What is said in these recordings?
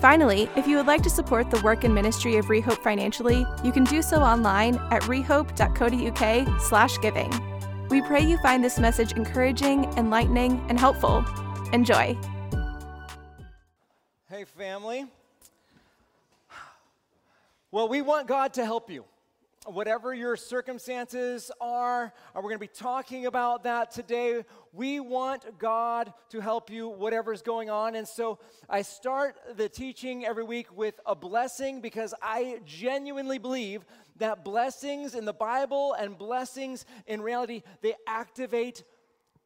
Finally, if you would like to support the work and ministry of Rehope financially, you can do so online at rehope.co.uk slash giving. We pray you find this message encouraging, enlightening, and helpful. Enjoy. Hey, family. Well, we want God to help you. Whatever your circumstances are, we're going to be talking about that today. We want God to help you, whatever's going on. And so I start the teaching every week with a blessing because I genuinely believe that blessings in the Bible and blessings in reality, they activate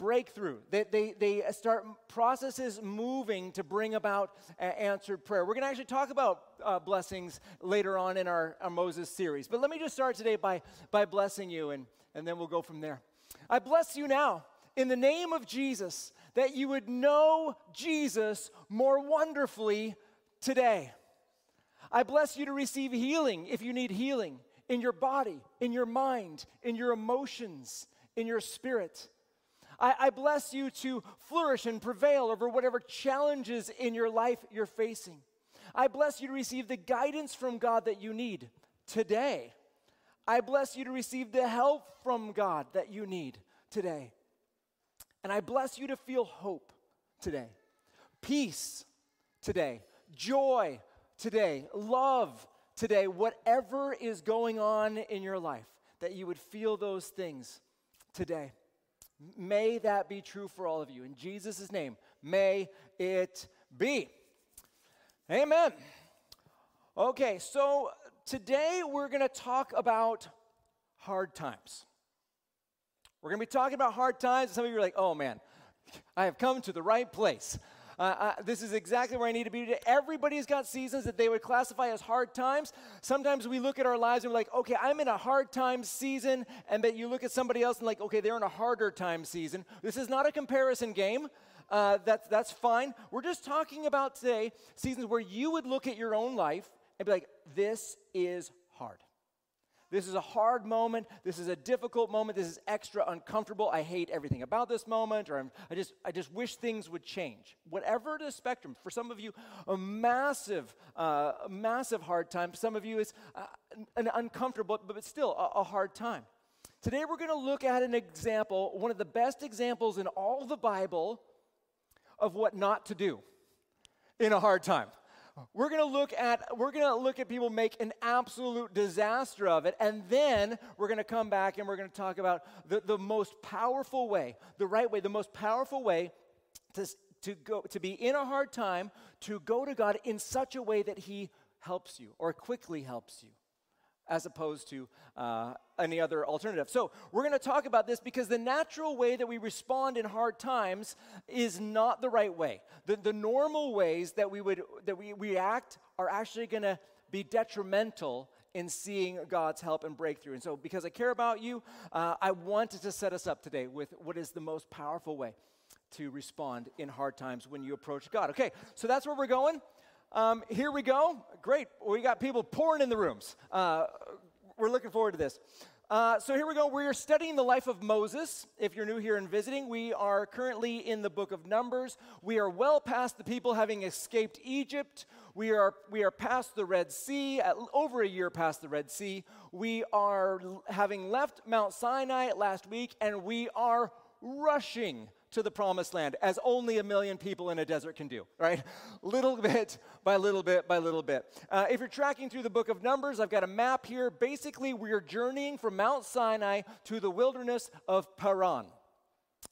breakthrough. They, they, they start processes moving to bring about answered prayer. We're going to actually talk about uh, blessings later on in our, our, Moses series. But let me just start today by, by blessing you, and, and then we'll go from there. I bless you now in the name of Jesus that you would know Jesus more wonderfully today. I bless you to receive healing if you need healing in your body, in your mind, in your emotions, in your spirit. I, I bless you to flourish and prevail over whatever challenges in your life you're facing. I bless you to receive the guidance from God that you need today. I bless you to receive the help from God that you need today. And I bless you to feel hope today, peace today, joy today, love today, whatever is going on in your life, that you would feel those things today. May that be true for all of you. In Jesus' name, may it be. Amen. Okay, so today we're going to talk about hard times. We're going to be talking about hard times. Some of you are like, oh man, I have come to the right place. Uh, I, this is exactly where I need to be today. Everybody's got seasons that they would classify as hard times. Sometimes we look at our lives and we're like, okay, I'm in a hard time season, and that you look at somebody else and like, okay, they're in a harder time season. This is not a comparison game. Uh, that's, that's fine. We're just talking about today seasons where you would look at your own life and be like, this is hard. This is a hard moment. This is a difficult moment. This is extra uncomfortable. I hate everything about this moment, or I'm, i just, I just wish things would change. Whatever the spectrum, for some of you, a massive, uh, massive hard time. For some of you, it's uh, an uncomfortable, but still a, a hard time. Today, we're going to look at an example, one of the best examples in all the Bible of what not to do in a hard time. We're going to look at we're going to look at people make an absolute disaster of it and then we're going to come back and we're going to talk about the, the most powerful way, the right way, the most powerful way to to go to be in a hard time to go to God in such a way that he helps you or quickly helps you as opposed to uh, any other alternative. So, we're going to talk about this because the natural way that we respond in hard times is not the right way. The, the normal ways that we would that we react are actually going to be detrimental in seeing God's help and breakthrough. And so, because I care about you, uh, I wanted to set us up today with what is the most powerful way to respond in hard times when you approach God. Okay, so that's where we're going. Um, here we go. Great. We got people pouring in the rooms. Uh, we're looking forward to this. Uh, so here we go. We are studying the life of Moses. If you're new here and visiting, we are currently in the book of Numbers. We are well past the people having escaped Egypt. We are, we are past the Red Sea, over a year past the Red Sea. We are having left Mount Sinai last week, and we are rushing to the promised land as only a million people in a desert can do, right? Little bit by little bit by little bit. Uh, if you're tracking through the book of Numbers, I've got a map here. Basically, we are journeying from Mount Sinai to the wilderness of Paran.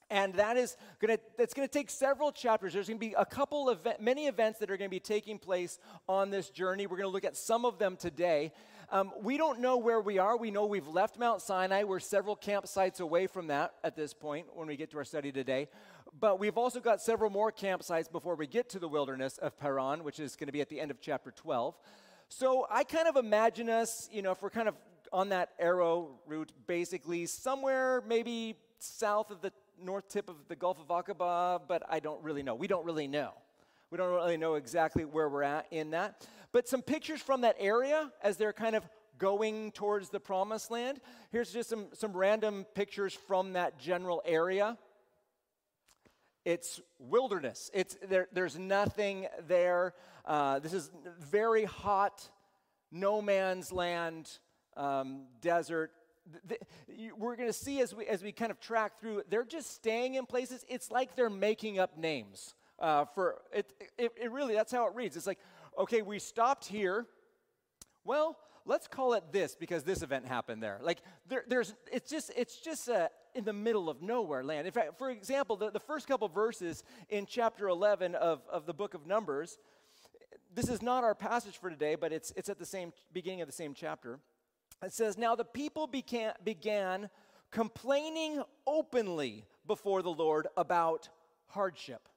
And that is going to that's going to take several chapters. There's going to be a couple of many events that are going to be taking place on this journey. We're going to look at some of them today. Um, we don't know where we are. We know we've left Mount Sinai. We're several campsites away from that at this point when we get to our study today. But we've also got several more campsites before we get to the wilderness of Paran, which is going to be at the end of chapter 12. So I kind of imagine us, you know, if we're kind of on that arrow route, basically somewhere maybe south of the north tip of the Gulf of Aqaba, but I don't really know. We don't really know. We don't really know exactly where we're at in that. But some pictures from that area as they're kind of going towards the promised land. Here's just some, some random pictures from that general area. It's wilderness. It's, there, there's nothing there. Uh, this is very hot, no man's land, um, desert. The, the, we're going to see as we, as we kind of track through, they're just staying in places. It's like they're making up names. Uh, for it, it, it really, that's how it reads. It's like, okay, we stopped here. Well, let's call it this because this event happened there. Like there, there's, it's just, it's just a, in the middle of nowhere land. In fact, for example, the, the first couple verses in chapter 11 of, of the book of Numbers, this is not our passage for today, but it's, it's at the same beginning of the same chapter. It says, Now the people began, began complaining openly before the Lord about hardship.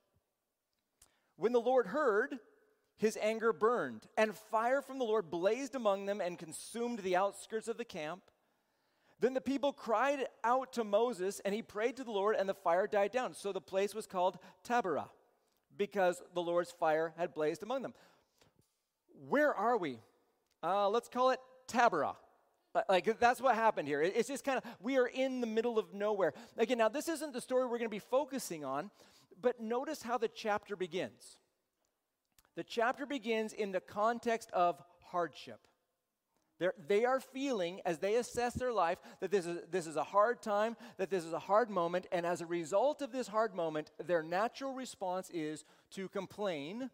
When the Lord heard, his anger burned, and fire from the Lord blazed among them and consumed the outskirts of the camp. Then the people cried out to Moses, and he prayed to the Lord, and the fire died down. So the place was called Taberah, because the Lord's fire had blazed among them. Where are we? Uh, let's call it Taberah. Like, that's what happened here. It's just kind of, we are in the middle of nowhere. Again, now, this isn't the story we're going to be focusing on, but notice how the chapter begins. The chapter begins in the context of hardship. They're, they are feeling, as they assess their life, that this is, this is a hard time, that this is a hard moment, and as a result of this hard moment, their natural response is to complain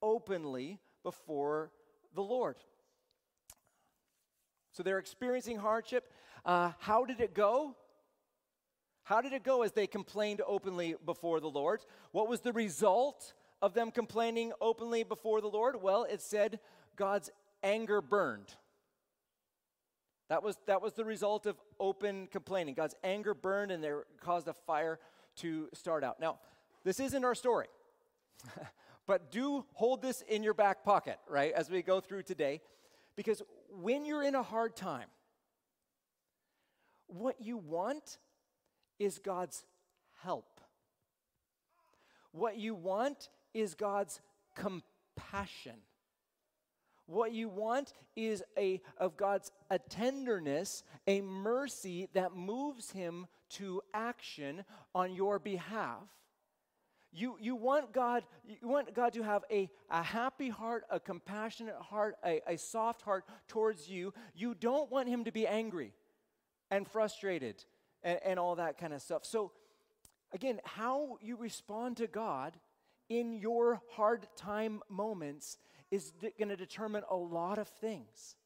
openly before the Lord. So they're experiencing hardship. Uh, how did it go? How did it go as they complained openly before the Lord? What was the result of them complaining openly before the Lord? Well, it said God's anger burned. That was, that was the result of open complaining. God's anger burned and there caused a fire to start out. Now, this isn't our story, but do hold this in your back pocket, right, as we go through today. Because when you're in a hard time, what you want is God's help. What you want is God's compassion. What you want is a of God's a tenderness, a mercy that moves him to action on your behalf. You, you, want God, you want God to have a, a happy heart, a compassionate heart, a, a soft heart towards you. You don't want him to be angry and frustrated and, and all that kind of stuff. So, again, how you respond to God in your hard time moments is d- going to determine a lot of things.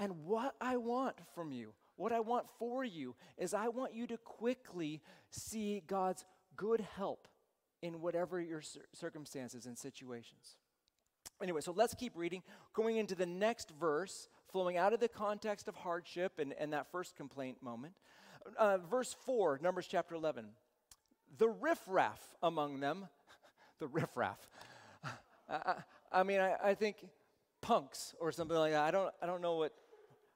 And what I want from you, what I want for you, is I want you to quickly see God's good help in whatever your cir- circumstances and situations. Anyway, so let's keep reading. Going into the next verse, flowing out of the context of hardship and, and that first complaint moment. Uh, verse 4, Numbers chapter 11. The riffraff among them the riffraff. I, I, mean, I, I think punks or something like that. I don't, I don't know what,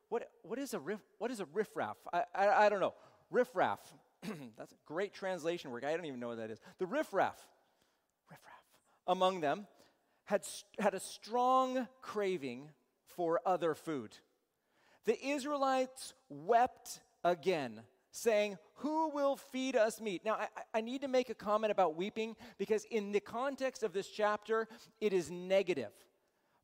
what, what is a riff, what is a riffraff? I, I, I don't know. Riffraff. That's a great translation work. I don't even know what that is. The riffraff, riffraff among them had, had a strong craving for other food. The Israelites wept again saying, Who will feed us meat? Now, I, I, need to make a comment about weeping because, in the context of this chapter, it is negative.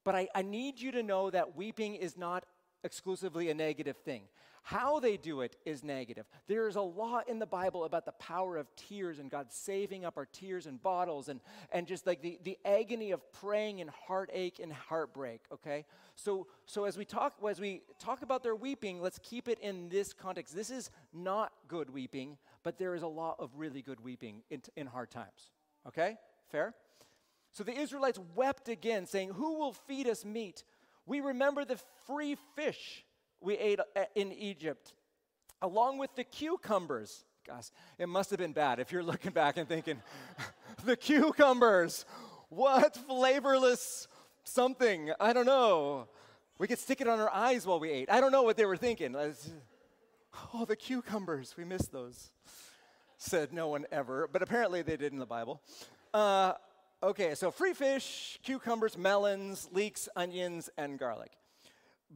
But I, I need you to know that weeping is not exclusively a negative thing. How they do it is negative. There's a lot in the Bible about the power of tears and God saving up our tears in bottles and, and just like the, the agony of praying and heartache and heartbreak, okay? So, so as we talk as we talk about their weeping, let's keep it in this context. This is not good weeping, but there is a lot of really good weeping in, in hard times. Okay? Fair? So the Israelites wept again, saying, Who will feed us meat? We remember the free fish we ate uh, in Egypt, along with the cucumbers. Gosh, it must have been bad if you're looking back and thinking, the cucumbers, what flavorless something. I don't know. We could stick it on our eyes while we ate. I don't know what they were thinking. Oh, the cucumbers, we missed those. Said no one ever, but apparently they did in the Bible. Uh, okay, so free fish, cucumbers, melons, leeks, onions, and garlic.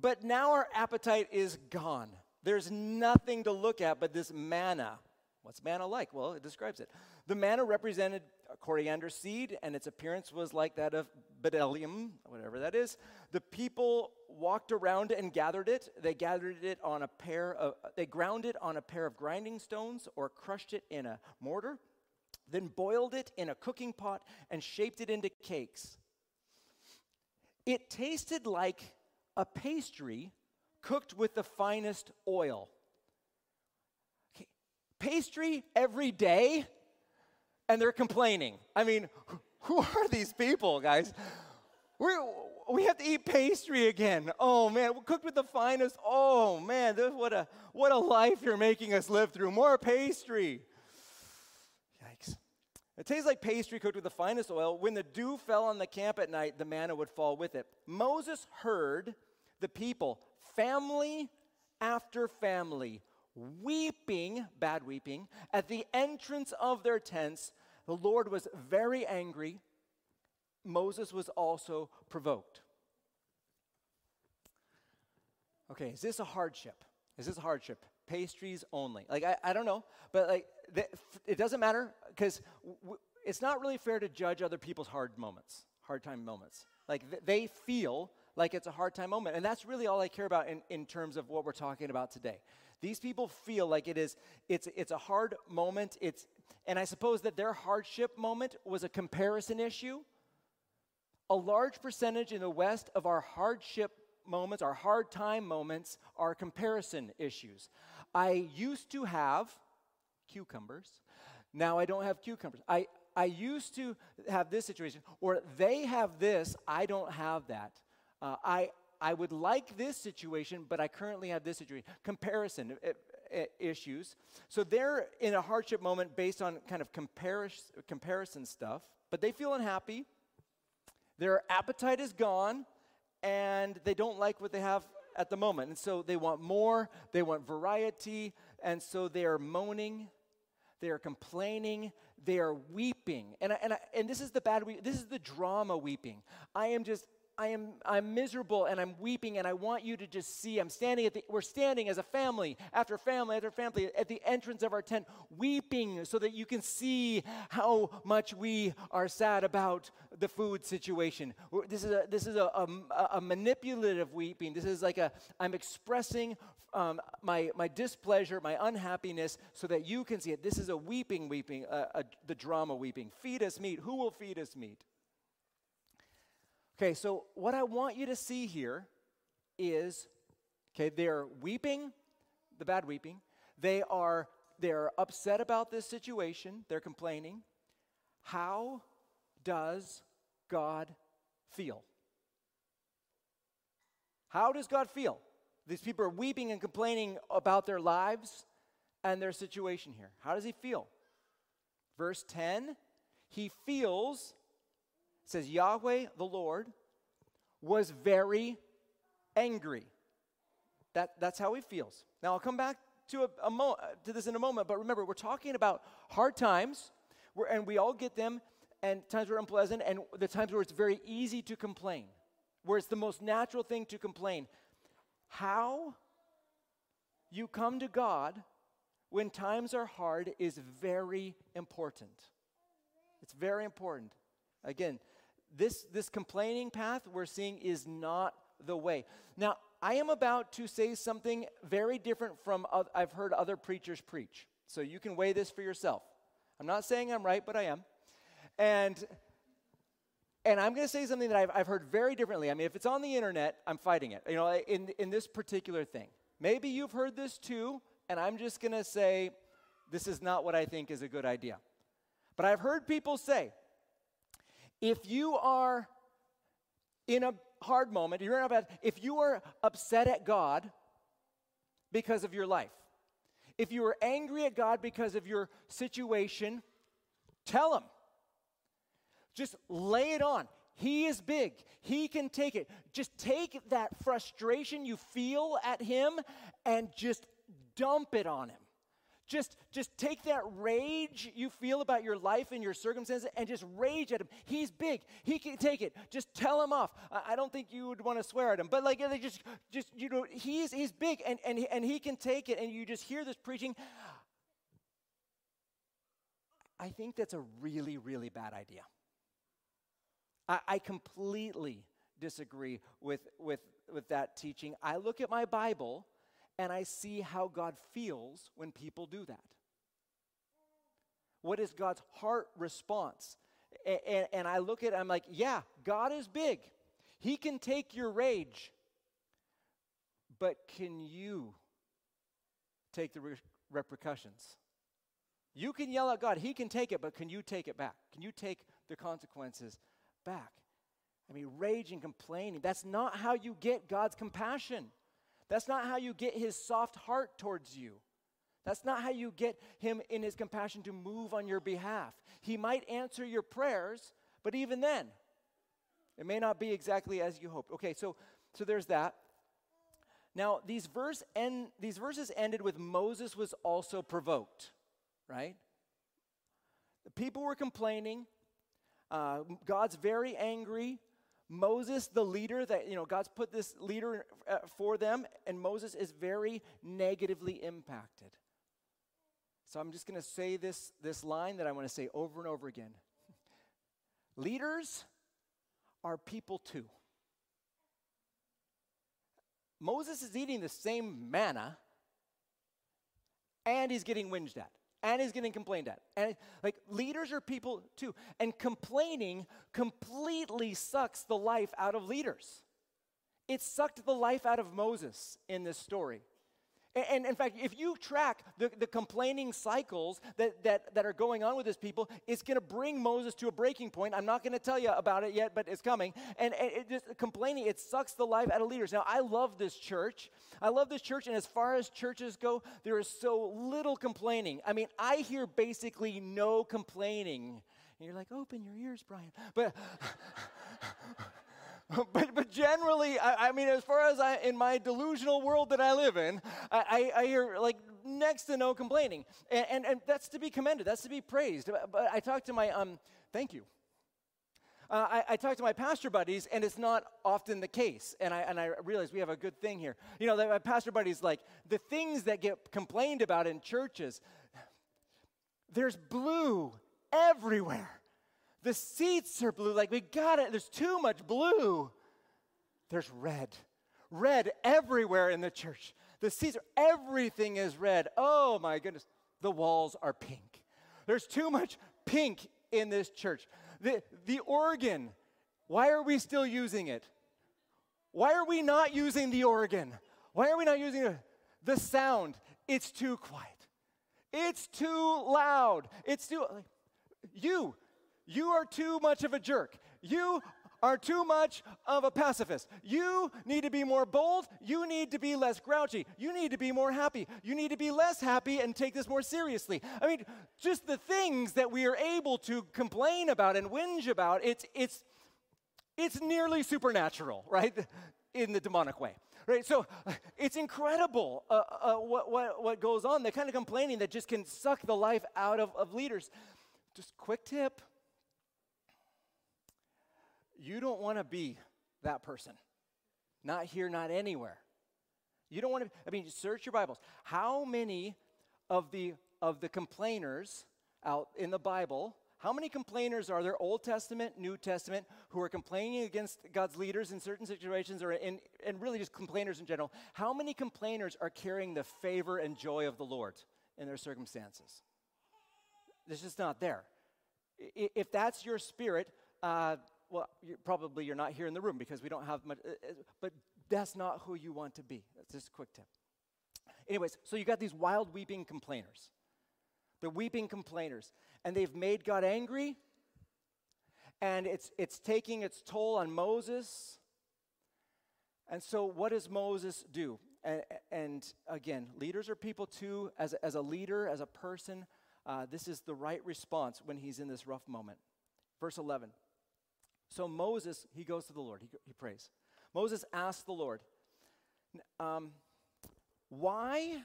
But now our appetite is gone. There's nothing to look at but this manna. What's manna like? Well, it describes it. The manna represented coriander seed, and its appearance was like that of bdellium, whatever that is. The people walked around and gathered it. They gathered it on a pair of, they ground it on a pair of grinding stones or crushed it in a mortar, then boiled it in a cooking pot and shaped it into cakes. It tasted like a pastry cooked with the finest oil. Okay. Pastry every day? and they're complaining. I mean, who are these people, guys? we we have to eat pastry again. Oh man, cooked with the finest. Oh man, this, what a what a life you're making us live through. More pastry. It tastes like pastry cooked with the finest oil. When the dew fell on the camp at night, the manna would fall with it. Moses heard the people, family after family, weeping, bad weeping, at the entrance of their tents the Lord was very angry. Moses was also provoked. Okay, is this a hardship? Is this a hardship? Pastries only. Like, I, I don't know, but like, the, it doesn't matter because w- it's not really fair to judge other people's hard moments, hard time moments. Like, th- they feel like it's a hard time moment. And that's really all I care about in, in terms of what we're talking about today. These people feel like it is, it's, it's a hard moment. It's, and I suppose that their hardship moment was a comparison issue. A large percentage in the West of our hardship moments, our hard time moments, are comparison issues. I used to have cucumbers. Now I don't have cucumbers. I, I used to have this situation, or they have this, I don't have that. Uh, I, I would like this situation, but I currently have this situation. Comparison uh, uh, issues. So they're in a hardship moment based on kind of comparis- comparison stuff, but they feel unhappy. Their appetite is gone, and they don't like what they have at the moment. And so they want more, they want variety, and so they are moaning, they are complaining, they are weeping. And, I, and, I, and this is the bad, we- this is the drama weeping. I am just I am I'm miserable and I'm weeping and I want you to just see I'm standing at the we're standing as a family after family after family at the entrance of our tent weeping so that you can see how much we are sad about the food situation. This is a this is a, a, a manipulative weeping. This is like a I'm expressing um, my my displeasure, my unhappiness, so that you can see it. This is a weeping, weeping, uh, a, the drama weeping. Feed us meat. Who will feed us meat? Okay, so what I want you to see here is okay, they're weeping, the bad weeping. They are they're upset about this situation, they're complaining. How does God feel? How does God feel? These people are weeping and complaining about their lives and their situation here. How does he feel? Verse 10 He feels says Yahweh the Lord was very angry. That, that's how he feels. Now I'll come back to, a, a mo- to this in a moment, but remember, we're talking about hard times, and we all get them, and times where unpleasant, and the times where it's very easy to complain, where it's the most natural thing to complain. How you come to God when times are hard is very important. It's very important. Again, this, this complaining path we're seeing is not the way. Now, I am about to say something very different from uh, I've heard other preachers preach. So you can weigh this for yourself. I'm not saying I'm right, but I am. And and I'm going to say something that I've, I've heard very differently. I mean, if it's on the internet, I'm fighting it. You know, in in this particular thing. Maybe you've heard this too, and I'm just going to say this is not what I think is a good idea. But I've heard people say, if you are in a hard moment, you're in a bad, if you are upset at God because of your life, if you are angry at God because of your situation, tell Him. Just lay it on. He is big. He can take it. Just take that frustration you feel at him and just dump it on him. Just, just take that rage you feel about your life and your circumstances and just rage at him. He's big. He can take it. Just tell him off. I, I don't think you would want to swear at him, but like just, just you know, he's he's big and and and he can take it. And you just hear this preaching. I think that's a really really bad idea. I, I completely disagree with with with that teaching. I look at my Bible and I see how God feels when people do that. What is God's heart response? And, and, I look at it, I'm like, yeah, God is big. He can take your rage. But can you take the re- repercussions? You can yell at God, He can take it, but can you take it back? Can you take the consequences back? I mean, rage and complaining, that's not how you get God's compassion. That's not how you get his soft heart towards you. That's not how you get him in his compassion to move on your behalf. He might answer your prayers, but even then, it may not be exactly as you hoped. Okay, so so there's that. Now, these verse end, these verses ended with Moses was also provoked, right? The people were complaining. Uh, God's very angry. Moses, the leader that, you know, God's put this leader uh, for them, and Moses is very negatively impacted. So I'm just going to say this, this line that I want to say over and over again. Leaders are people too. Moses is eating the same manna, and he's getting whinged at and is getting complained at. And like leaders are people too. And complaining completely sucks the life out of leaders. It sucked the life out of Moses in this story. And, in fact, if you track the, the complaining cycles that, that, that are going on with this people, it's going to bring Moses to a breaking point. I'm not going to tell you about it yet, but it's coming. And, and it just complaining, it sucks the life out of leaders. Now, I love this church. I love this church, and as far as churches go, there is so little complaining. I mean, I hear basically no complaining. And you're like, open your ears, Brian. But. but, but generally, I, I, mean, as far as I, in my delusional world that I live in, I, I, I hear like next to no complaining. And, and, and, that's to be commended, that's to be praised. But, I talked to my, um, thank you. Uh, I, I talk to my pastor buddies, and it's not often the case. And I, and I realize we have a good thing here. You know, my pastor buddies, like, the things that get complained about in churches, there's blue everywhere. The seats are blue. Like, we got it. There's too much blue. There's red. Red everywhere in the church. The seats are, everything is red. Oh my goodness. The walls are pink. There's too much pink in this church. The, the organ, why are we still using it? Why are we not using the organ? Why are we not using it? The sound, it's too quiet. It's too loud. It's too, like, you, you are too much of a jerk. You are too much of a pacifist. You need to be more bold. You need to be less grouchy. You need to be more happy. You need to be less happy and take this more seriously. I mean, just the things that we are able to complain about and whinge about, it's, it's, it's nearly supernatural, right? In the demonic way. Right, so it's incredible uh, uh, what, what, what goes on, the kind of complaining that just can suck the life out of, of leaders. Just quick tip you don't want to be that person. Not here, not anywhere. You don't want to, I mean, search your Bibles. How many of the of the complainers out in the Bible, how many complainers are there, Old Testament, New Testament, who are complaining against God's leaders in certain situations or in, and really just complainers in general? How many complainers are carrying the favor and joy of the Lord in their circumstances? It's just not there. If that's your spirit, uh, well, you're, probably you're not here in the room because we don't have much, uh, uh, but that's not who you want to be. That's just a quick tip. Anyways, so you got these wild weeping complainers. They're weeping complainers. And they've made God angry, and it's, it's taking its toll on Moses. And so, what does Moses do? And, and again, leaders are people too. As, as a leader, as a person, uh, this is the right response when he's in this rough moment. Verse 11 So Moses, he goes to the Lord, he, he prays. Moses asks the Lord, um, Why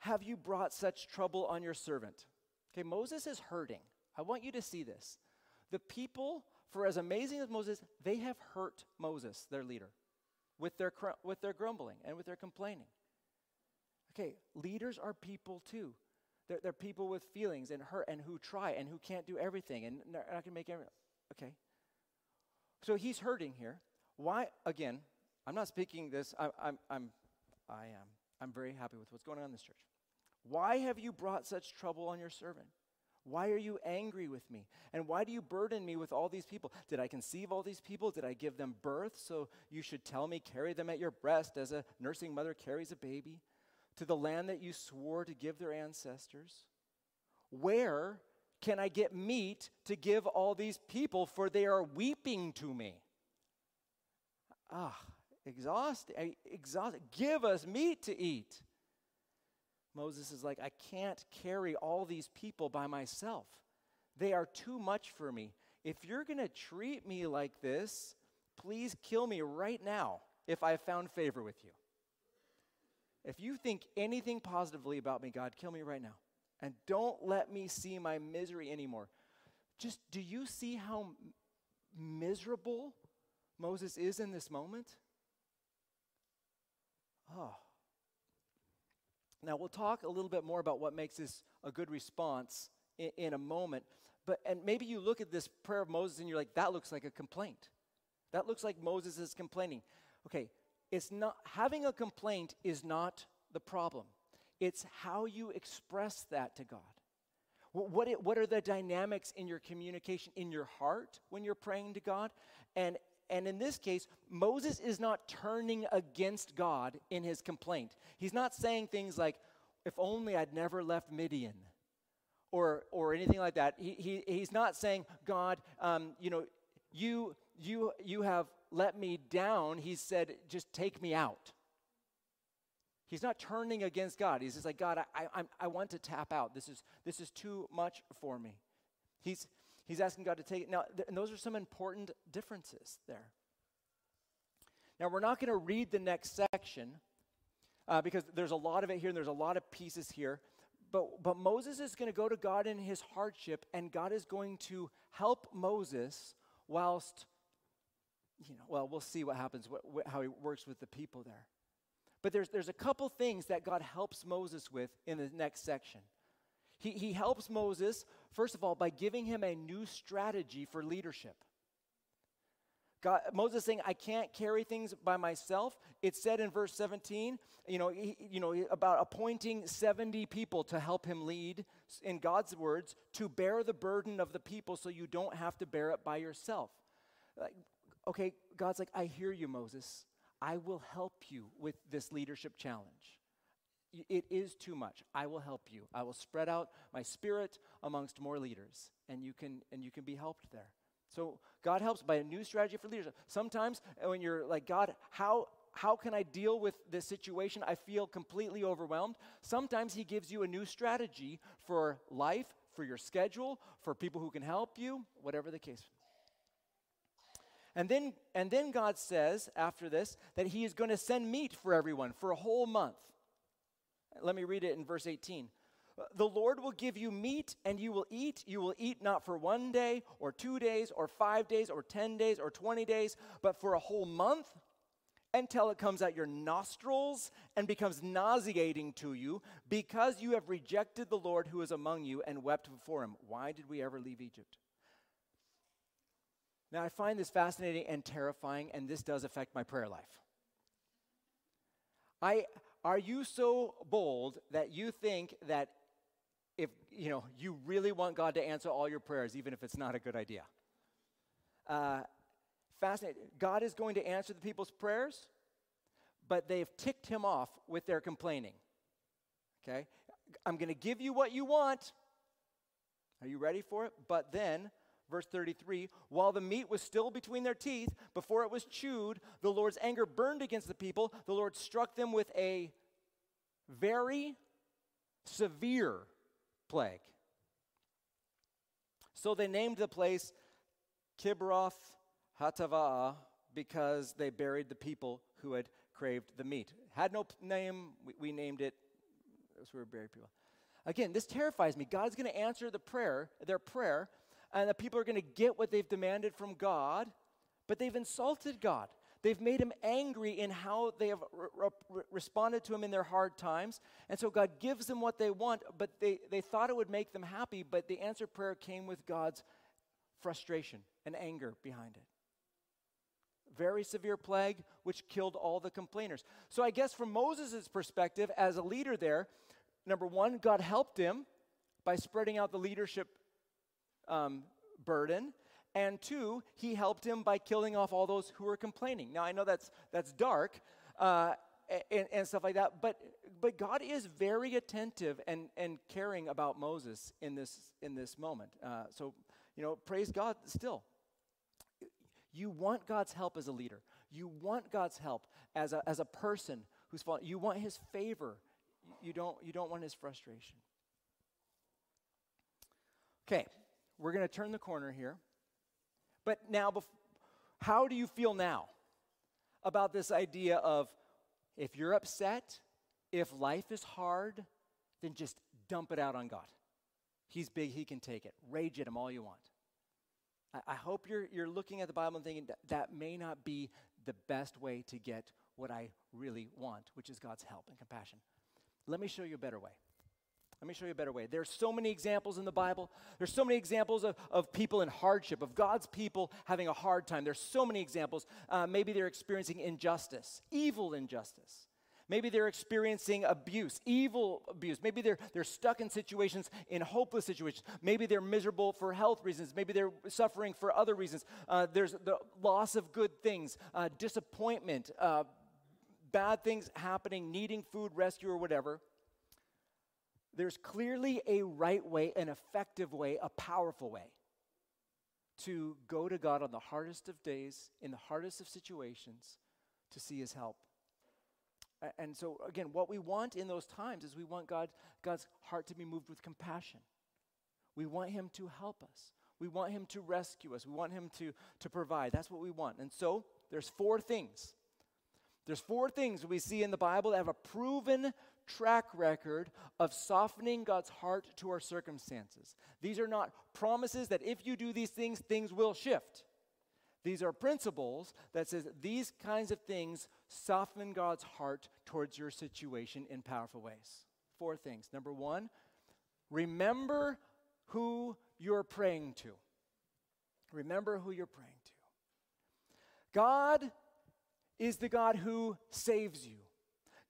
have you brought such trouble on your servant? Okay, Moses is hurting. I want you to see this. The people, for as amazing as Moses, they have hurt Moses, their leader, with their, with their grumbling and with their complaining. Okay, leaders are people too. They're, they're people with feelings and hurt and who try and who can't do everything and not going to make everything. Okay. So he's hurting here. Why, again, I'm not speaking this, I, I'm, I'm, I am. I'm very happy with what's going on in this church. Why have you brought such trouble on your servant? Why are you angry with me? And why do you burden me with all these people? Did I conceive all these people? Did I give them birth? So you should tell me, carry them at your breast as a nursing mother carries a baby to the land that you swore to give their ancestors? Where can I get meat to give all these people, for they are weeping to me? Ah, exhausted, exhausted. Give us meat to eat. Moses is like, I can't carry all these people by myself. They are too much for me. If you're going to treat me like this, please kill me right now if I have found favor with you. If you think anything positively about me, God, kill me right now. And don't let me see my misery anymore. Just do you see how miserable Moses is in this moment? Oh. Now, we'll talk a little bit more about what makes this a good response in, in a moment. But, and maybe you look at this prayer of Moses and you're like, that looks like a complaint. That looks like Moses is complaining. Okay, it's not, having a complaint is not the problem. It's how you express that to God. What, it, what are the dynamics in your communication, in your heart when you're praying to God? And, and in this case, Moses is not turning against God in his complaint. He's not saying things like, if only I'd never left Midian. Or, or anything like that. He, he, he's not saying, God, um, you know, you, you, you have let me down. He said, just take me out. He's not turning against God. He's just like, God, I, I, I want to tap out. This is, this is too much for me. He's, he's asking God to take it. Now, th- and those are some important differences there. Now, we're not going to read the next section uh, because there's a lot of it here and there's a lot of pieces here. But, but Moses is going to go to God in his hardship, and God is going to help Moses whilst, you know, well, we'll see what happens, how he works with the people there. But there's, there's a couple things that God helps Moses with in the next section. He, he helps Moses, first of all, by giving him a new strategy for leadership. God, Moses saying, I can't carry things by myself. It said in verse 17, you know, he, you know, about appointing 70 people to help him lead, in God's words, to bear the burden of the people so you don't have to bear it by yourself. Like, okay, God's like, I hear you, Moses. I will help you with this leadership challenge. It is too much. I will help you. I will spread out my spirit amongst more leaders, and you can, and you can be helped there. So God helps by a new strategy for leadership. Sometimes uh, when you're like, God, how, how can I deal with this situation? I feel completely overwhelmed. Sometimes He gives you a new strategy for life, for your schedule, for people who can help you, whatever the case. And then, and then God says after this that He is going to send meat for everyone for a whole month. Let me read it in verse 18. The Lord will give you meat and you will eat. You will eat not for one day or two days or five days or 10 days or 20 days, but for a whole month until it comes out your nostrils and becomes nauseating to you because you have rejected the Lord who is among you and wept before him. Why did we ever leave Egypt? Now, I find this fascinating and terrifying, and this does affect my prayer life. I, are you so bold that you think that if you know you really want God to answer all your prayers, even if it's not a good idea? Uh, fascinating. God is going to answer the people's prayers, but they've ticked him off with their complaining. Okay? I'm going to give you what you want. Are you ready for it? But then Verse 33 While the meat was still between their teeth, before it was chewed, the Lord's anger burned against the people. The Lord struck them with a very severe plague. So they named the place Kibroth Hattaavah, because they buried the people who had craved the meat. Had no name, we, we named it. Those were buried people. Again, this terrifies me. God's going to answer the prayer, their prayer, and the people are going to get what they've demanded from God, but they've insulted God. They've made him angry in how they have re- re- responded to him in their hard times. And so God gives them what they want, but they, they thought it would make them happy, but the answered prayer came with God's frustration and anger behind it. Very severe plague, which killed all the complainers. So I guess from Moses' perspective, as a leader there, number one, God helped him by spreading out the leadership um, burden. And two, he helped him by killing off all those who were complaining. Now, I know that's, that's dark uh, and, and stuff like that, but, but God is very attentive and, and caring about Moses in this, in this moment. Uh, so, you know, praise God still. You want God's help as a leader. You want God's help as a, as a person who's fallen. You want his favor. You don't, you don't want his frustration. Okay, we're going to turn the corner here. But now, how do you feel now about this idea of if you're upset, if life is hard, then just dump it out on God? He's big, He can take it. Rage at Him all you want. I, I hope you're, you're looking at the Bible and thinking that, that may not be the best way to get what I really want, which is God's help and compassion. Let me show you a better way. Let me show you a better way. There's so many examples in the Bible. There's so many examples of, of people in hardship, of God's people having a hard time. There's so many examples. Uh, maybe they're experiencing injustice, evil injustice. Maybe they're experiencing abuse, evil abuse. Maybe they're, they're stuck in situations, in hopeless situations. Maybe they're miserable for health reasons. Maybe they're suffering for other reasons. Uh, there's the loss of good things, uh, disappointment, uh, bad things happening, needing food, rescue, or whatever there's clearly a right way, an effective way, a powerful way to go to God on the hardest of days, in the hardest of situations, to see His help. And so, again, what we want in those times is we want God, God's heart to be moved with compassion. We want Him to help us. We want Him to rescue us. We want Him to, to provide. That's what we want. And so, there's four things. There's four things we see in the Bible that have a proven track record of softening God's heart to our circumstances. These are not promises that if you do these things, things will shift. These are principles that says these kinds of things soften God's heart towards your situation in powerful ways. Four things. Number 1, remember who you're praying to. Remember who you're praying to. God is the God who saves you.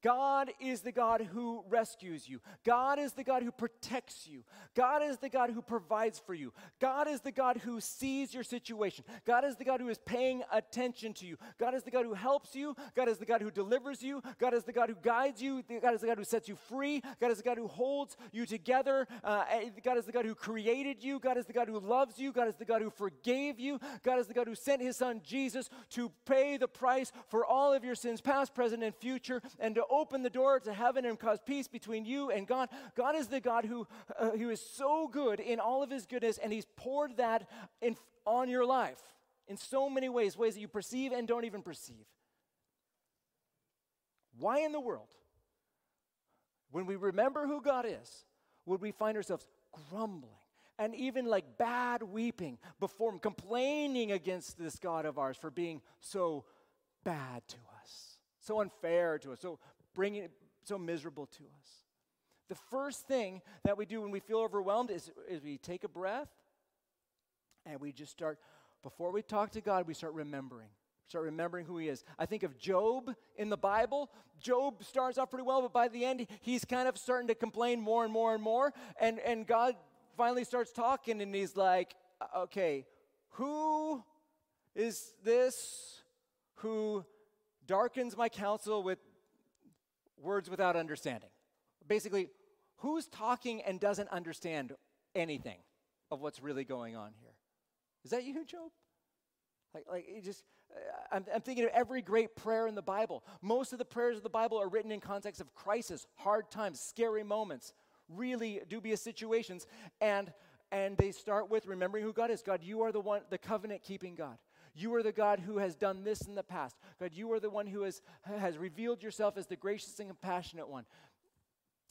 God is the God who rescues you. God is the God who protects you. God is the God who provides for you. God is the God who sees your situation. God is the God who is paying attention to you. God is the God who helps you. God is the God who delivers you. God is the God who guides you. God is the God who sets you free. God is the God who holds you together. Uh, God is the God who created you. God is the God who loves you. God is the God who forgave you. God is the God who sent his son Jesus to pay the price for all of your sins, past, present, and future, and to open the door to heaven and cause peace between you and God. God is the God who, uh, who is so good in all of his goodness, and he's poured that in, on your life in so many ways, ways that you perceive and don't even perceive. Why in the world, when we remember who God is, would we find ourselves grumbling and even like bad weeping before Him, complaining against this God of ours for being so bad to us, so unfair to us, so bringing so miserable to us. The first thing that we do when we feel overwhelmed is, is we take a breath and we just start, before we talk to God, we start remembering. Start remembering who he is. I think of Job in the Bible. Job starts off pretty well, but by the end, he's kind of starting to complain more and more and more. And, and God finally starts talking, and he's like, okay, who is this who darkens my counsel with words without understanding. Basically, who's talking and doesn't understand anything of what's really going on here? Is that you, Job? Like, like it just, uh, I'm, I'm thinking of every great prayer in the Bible. Most of the prayers of the Bible are written in context of crisis, hard times, scary moments, really dubious situations, and and they start with remembering who God is. God, you are the one, the covenant keeping God. You are the God who has done this in the past. God, you are the one who has, has revealed yourself as the gracious and compassionate one.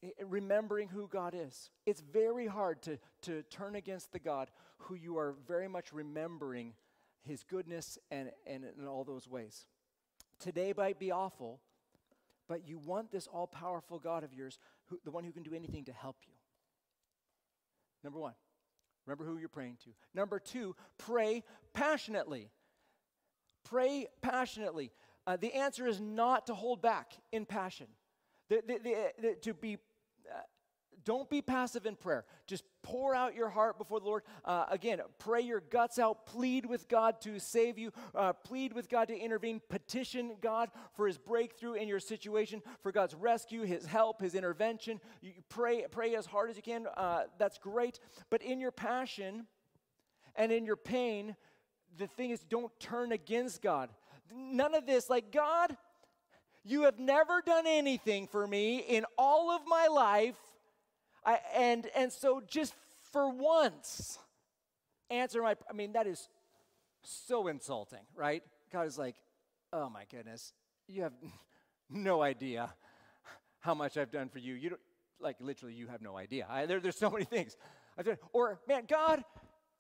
Eh, eh, remembering who God is. It's very hard to, to turn against the God who you are very much remembering his goodness and, and in all those ways. Today might be awful, but you want this all powerful God of yours, who, the one who can do anything to help you. Number one, remember who you're praying to. Number two, pray passionately. Pray passionately. Uh, the answer is not to hold back in passion. The, the, the, to be don't be passive in prayer. Just pour out your heart before the Lord. Uh, again, pray your guts out. Plead with God to save you. Uh, plead with God to intervene. Petition God for His breakthrough in your situation, for God's rescue, His help, His intervention. You pray, pray as hard as you can. Uh, that's great. But in your passion and in your pain, the thing is, don't turn against God. None of this, like, God, you have never done anything for me in all of my life I, and, and so just for once, answer my, I mean, that is so insulting, right? God is like, oh my goodness, you have no idea how much I've done for you. You don't, like literally, you have no idea. I, there, there's so many things. I've done, or man, God,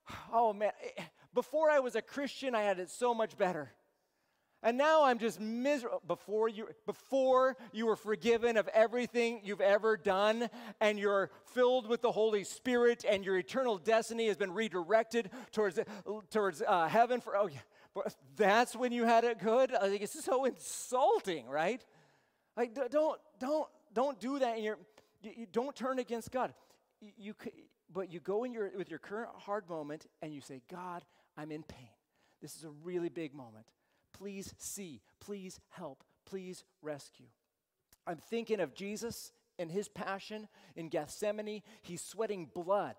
oh man, eh, before I was a Christian, I had it so much better. And now I'm just miserable. Before you, before you were forgiven of everything you've ever done, and you're filled with the Holy Spirit, and your eternal destiny has been redirected towards, towards uh, heaven. For oh, yeah, that's when you had it good. I think it's so insulting, right? Like, don't, don't, don't do that. And you, you don't turn against God. You, you, but you go in your with your current hard moment, and you say, God, I'm in pain. This is a really big moment. Please see. Please help. Please rescue. I'm thinking of Jesus and his passion in Gethsemane. He's sweating blood.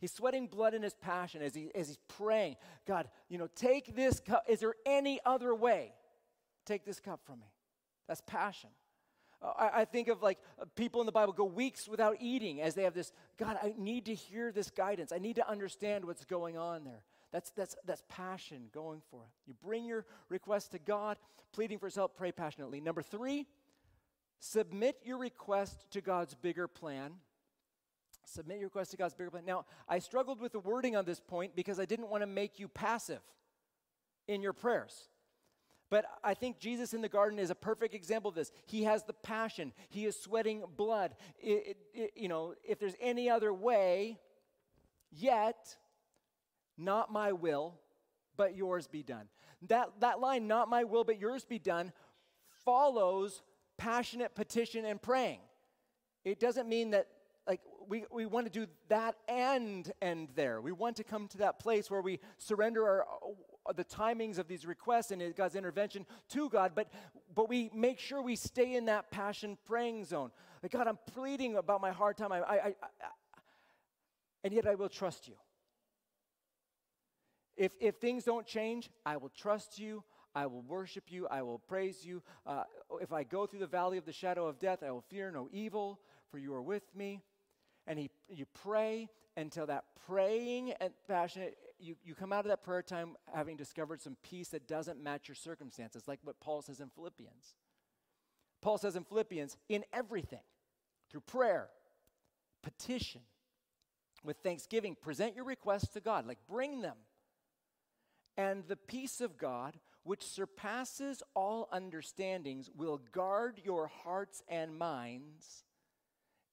He's sweating blood in his passion as, he, as he's praying, God, you know, take this cup. Is there any other way? Take this cup from me. That's passion. I, think of like people in the Bible go weeks without eating as they have this, God, I need to hear this guidance. I need to understand what's going on there. That's, that's, that's passion going for it. You bring your request to God, pleading for his help, pray passionately. Number three, submit your request to God's bigger plan. Submit your request to God's bigger plan. Now, I struggled with the wording on this point because I didn't want to make you passive in your prayers. But I think Jesus in the garden is a perfect example of this. He has the passion. He is sweating blood. It, it, it, you know, if there's any other way, yet not my will, but yours be done. That, that line, not my will, but yours be done, follows passionate petition and praying. It doesn't mean that like we, we want to do that and end there. We want to come to that place where we surrender our uh, the timings of these requests and God's intervention to God, but but we make sure we stay in that passion praying zone. Like God, I'm pleading about my hard time. I, I, I, I and yet I will trust you. If, if things don't change, I will trust you. I will worship you. I will praise you. Uh, if I go through the valley of the shadow of death, I will fear no evil, for you are with me. And he, you pray until that praying and passionate, you, you come out of that prayer time having discovered some peace that doesn't match your circumstances, like what Paul says in Philippians. Paul says in Philippians, in everything, through prayer, petition, with thanksgiving, present your requests to God. Like bring them and the peace of God, which surpasses all understandings, will guard your hearts and minds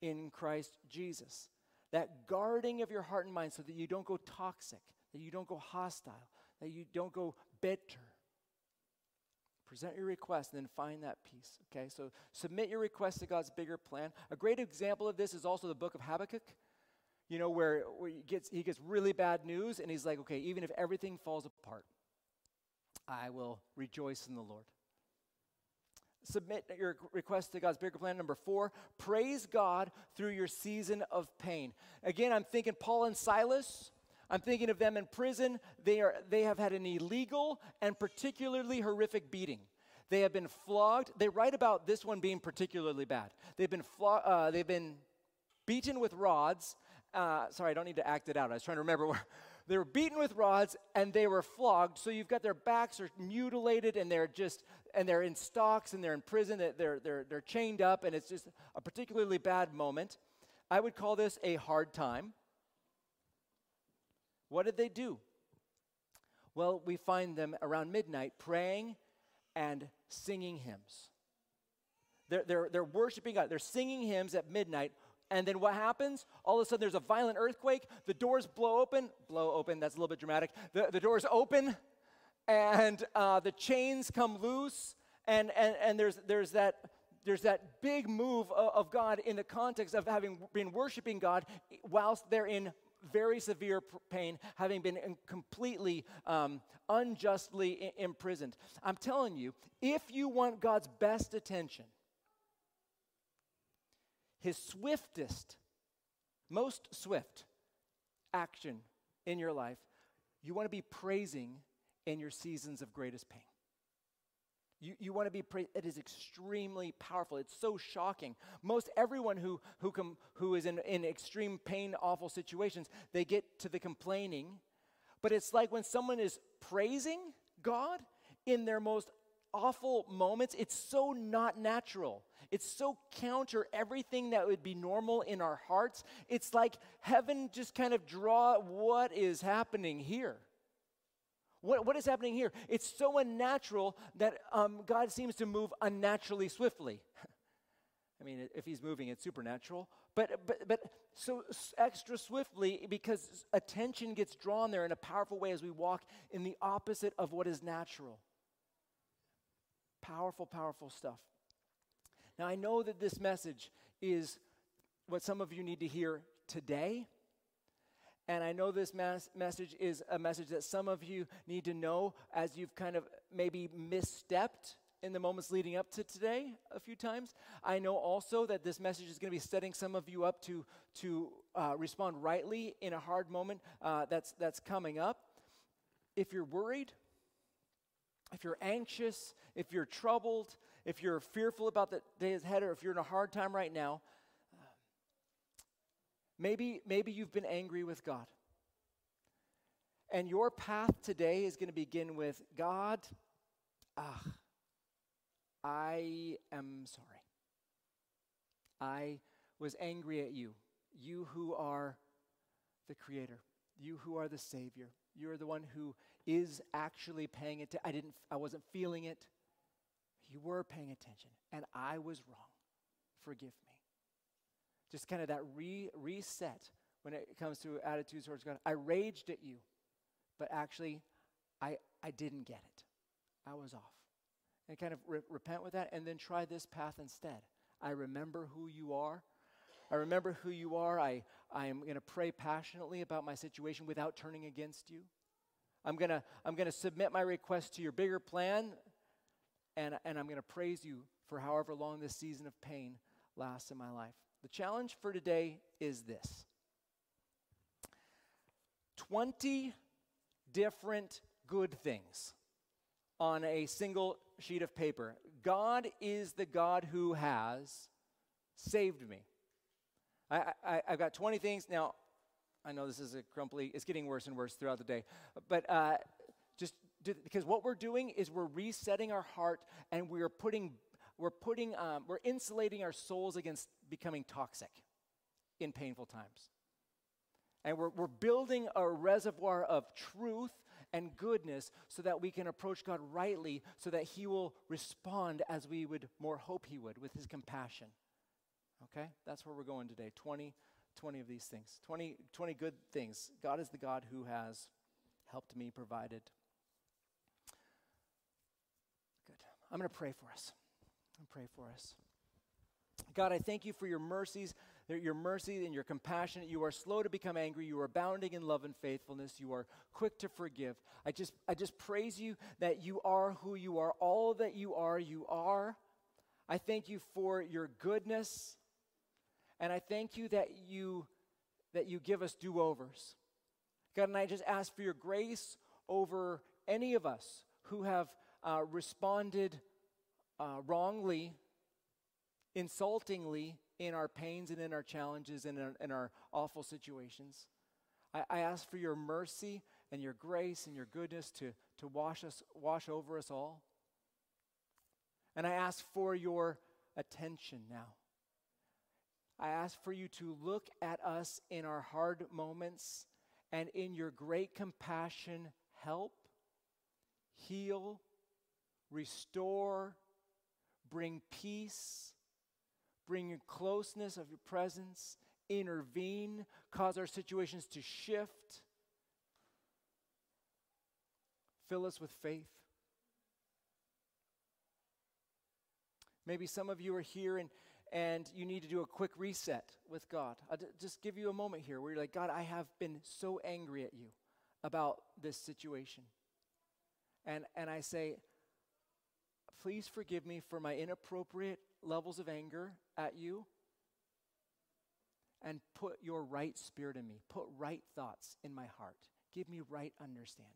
in Christ Jesus. That guarding of your heart and mind so that you don't go toxic, that you don't go hostile, that you don't go bitter. Present your request and then find that peace. Okay, so submit your request to God's bigger plan. A great example of this is also the book of Habakkuk you know, where, where he, gets, he gets really bad news and he's like, okay, even if everything falls apart, I will rejoice in the Lord. Submit your request to God's bigger plan. Number four, praise God through your season of pain. Again, I'm thinking Paul and Silas. I'm thinking of them in prison. They, are, they have had an illegal and particularly horrific beating. They have been flogged. They write about this one being particularly bad. They've been, flo- uh, they've been beaten with rods uh, sorry, I don't need to act it out. I was trying to remember where they were beaten with rods and they were flogged. So you've got their backs are mutilated and they're just and they're in stocks and they're in prison. They're they're they're chained up and it's just a particularly bad moment. I would call this a hard time. What did they do? Well, we find them around midnight praying and singing hymns. They're, they're, they're worshiping God. They're singing hymns at midnight. And then what happens? All of a sudden, there's a violent earthquake. The doors blow open. Blow open, that's a little bit dramatic. The, the doors open, and uh, the chains come loose. And, and, and there's, there's, that, there's that big move of, of God in the context of having been worshiping God whilst they're in very severe pain, having been completely um, unjustly imprisoned. I'm telling you, if you want God's best attention, his swiftest, most swift action in your life, you want to be praising in your seasons of greatest pain. You, you want to be, pra- it is extremely powerful. It's so shocking. Most everyone who, who, com, who is in, in extreme pain, awful situations, they get to the complaining. But it's like when someone is praising God in their most awful moments, it's so not natural. It's so counter everything that would be normal in our hearts. It's like heaven just kind of draw what is happening here. What, what is happening here? It's so unnatural that um, God seems to move unnaturally swiftly. I mean, if he's moving, it's supernatural. But, but, but so extra swiftly because attention gets drawn there in a powerful way as we walk in the opposite of what is natural. Powerful, powerful stuff. Now, I know that this message is what some of you need to hear today. And I know this mas- message is a message that some of you need to know as you've kind of maybe misstepped in the moments leading up to today a few times. I know also that this message is going to be setting some of you up to, to uh, respond rightly in a hard moment uh, that's, that's coming up. If you're worried, if you're anxious, if you're troubled, if you're fearful about the day ahead, or if you're in a hard time right now, maybe, maybe you've been angry with God. And your path today is going to begin with God, ah, I am sorry. I was angry at you, you who are the Creator, you who are the Savior. You're the one who is actually paying it. I didn't. I wasn't feeling it. You were paying attention, and I was wrong. Forgive me. Just kind of that re- reset when it comes to attitudes towards God. I raged at you, but actually, I, I didn't get it. I was off. And kind of re- repent with that, and then try this path instead. I remember who you are. I remember who you are. I, I am going to pray passionately about my situation without turning against you. I'm going to I'm going to submit my request to your bigger plan and, and I'm going to praise you for however long this season of pain lasts in my life. The challenge for today is this 20 different good things on a single sheet of paper. God is the God who has saved me. I, I, have got 20 things. Now, I know this is a crumply, it's getting worse and worse throughout the day. But uh, just because what we're doing is we're resetting our heart and we're putting we're putting um, we're insulating our souls against becoming toxic in painful times. And we're, we're building a reservoir of truth and goodness so that we can approach god rightly so that he will respond as we would more hope he would with his compassion. Okay? That's where we're going today. 20 20 of these things 20 20 good things god is the god who has helped me provided Good. I'm going to pray for us. I'm pray for us. God, I thank you for your mercies, your mercy and your compassion. You are slow to become angry. You are abounding in love and faithfulness. You are quick to forgive. I just, I just praise you that you are who you are. All that you are, you are. I thank you for your goodness. And I thank you that you, that you give us do-overs. God, and I just ask for your grace over any of us who have uh, responded uh, wrongly, insultingly in our pains and in our challenges and in our, in our awful situations. I, I ask for your mercy and your grace and your goodness to, to wash us, wash over us all. And I ask for your attention now. I ask for you to look at us in our hard moments and in your great compassion, help, heal, restore, bring peace, bring your closeness of your presence, intervene, cause our situations to shift. Fill us with faith. Maybe some of you are here and, and you need to do a quick reset with God. I'll just give you a moment here where you're like, God, I have been so angry at you about this situation. And, and I say, please forgive me for my inappropriate levels of anger at you and put your right spirit in me. Put right thoughts in my heart. Give me right understanding.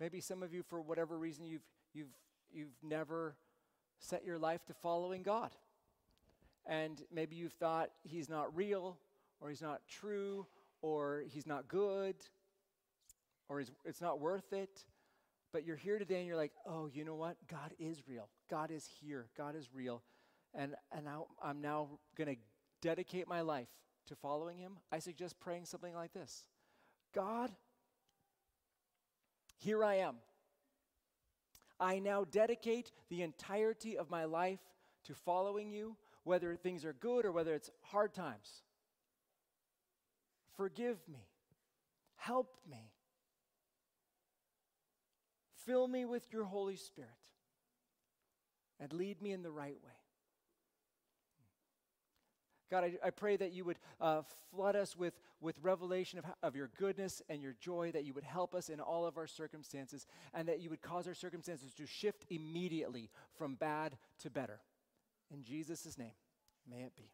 Maybe some of you, for whatever reason, you've, you've, you've never set your life to following God. And maybe you've thought he's not real, or he's not true, or he's not good, or it's not worth it. But you're here today and you're like, oh, you know what? God is real. God is here. God is real. And, and now, I'm now going to dedicate my life to following him. I suggest praying something like this God, here I am. I now dedicate the entirety of my life to following you, whether things are good or whether it's hard times. Forgive me. Help me. Fill me with your Holy Spirit and lead me in the right way. God, I, I pray that you would uh, flood us with, with revelation of, of your goodness and your joy, that you would help us in all of our circumstances, and that you would cause our circumstances to shift immediately from bad to better. In Jesus' name, may it be.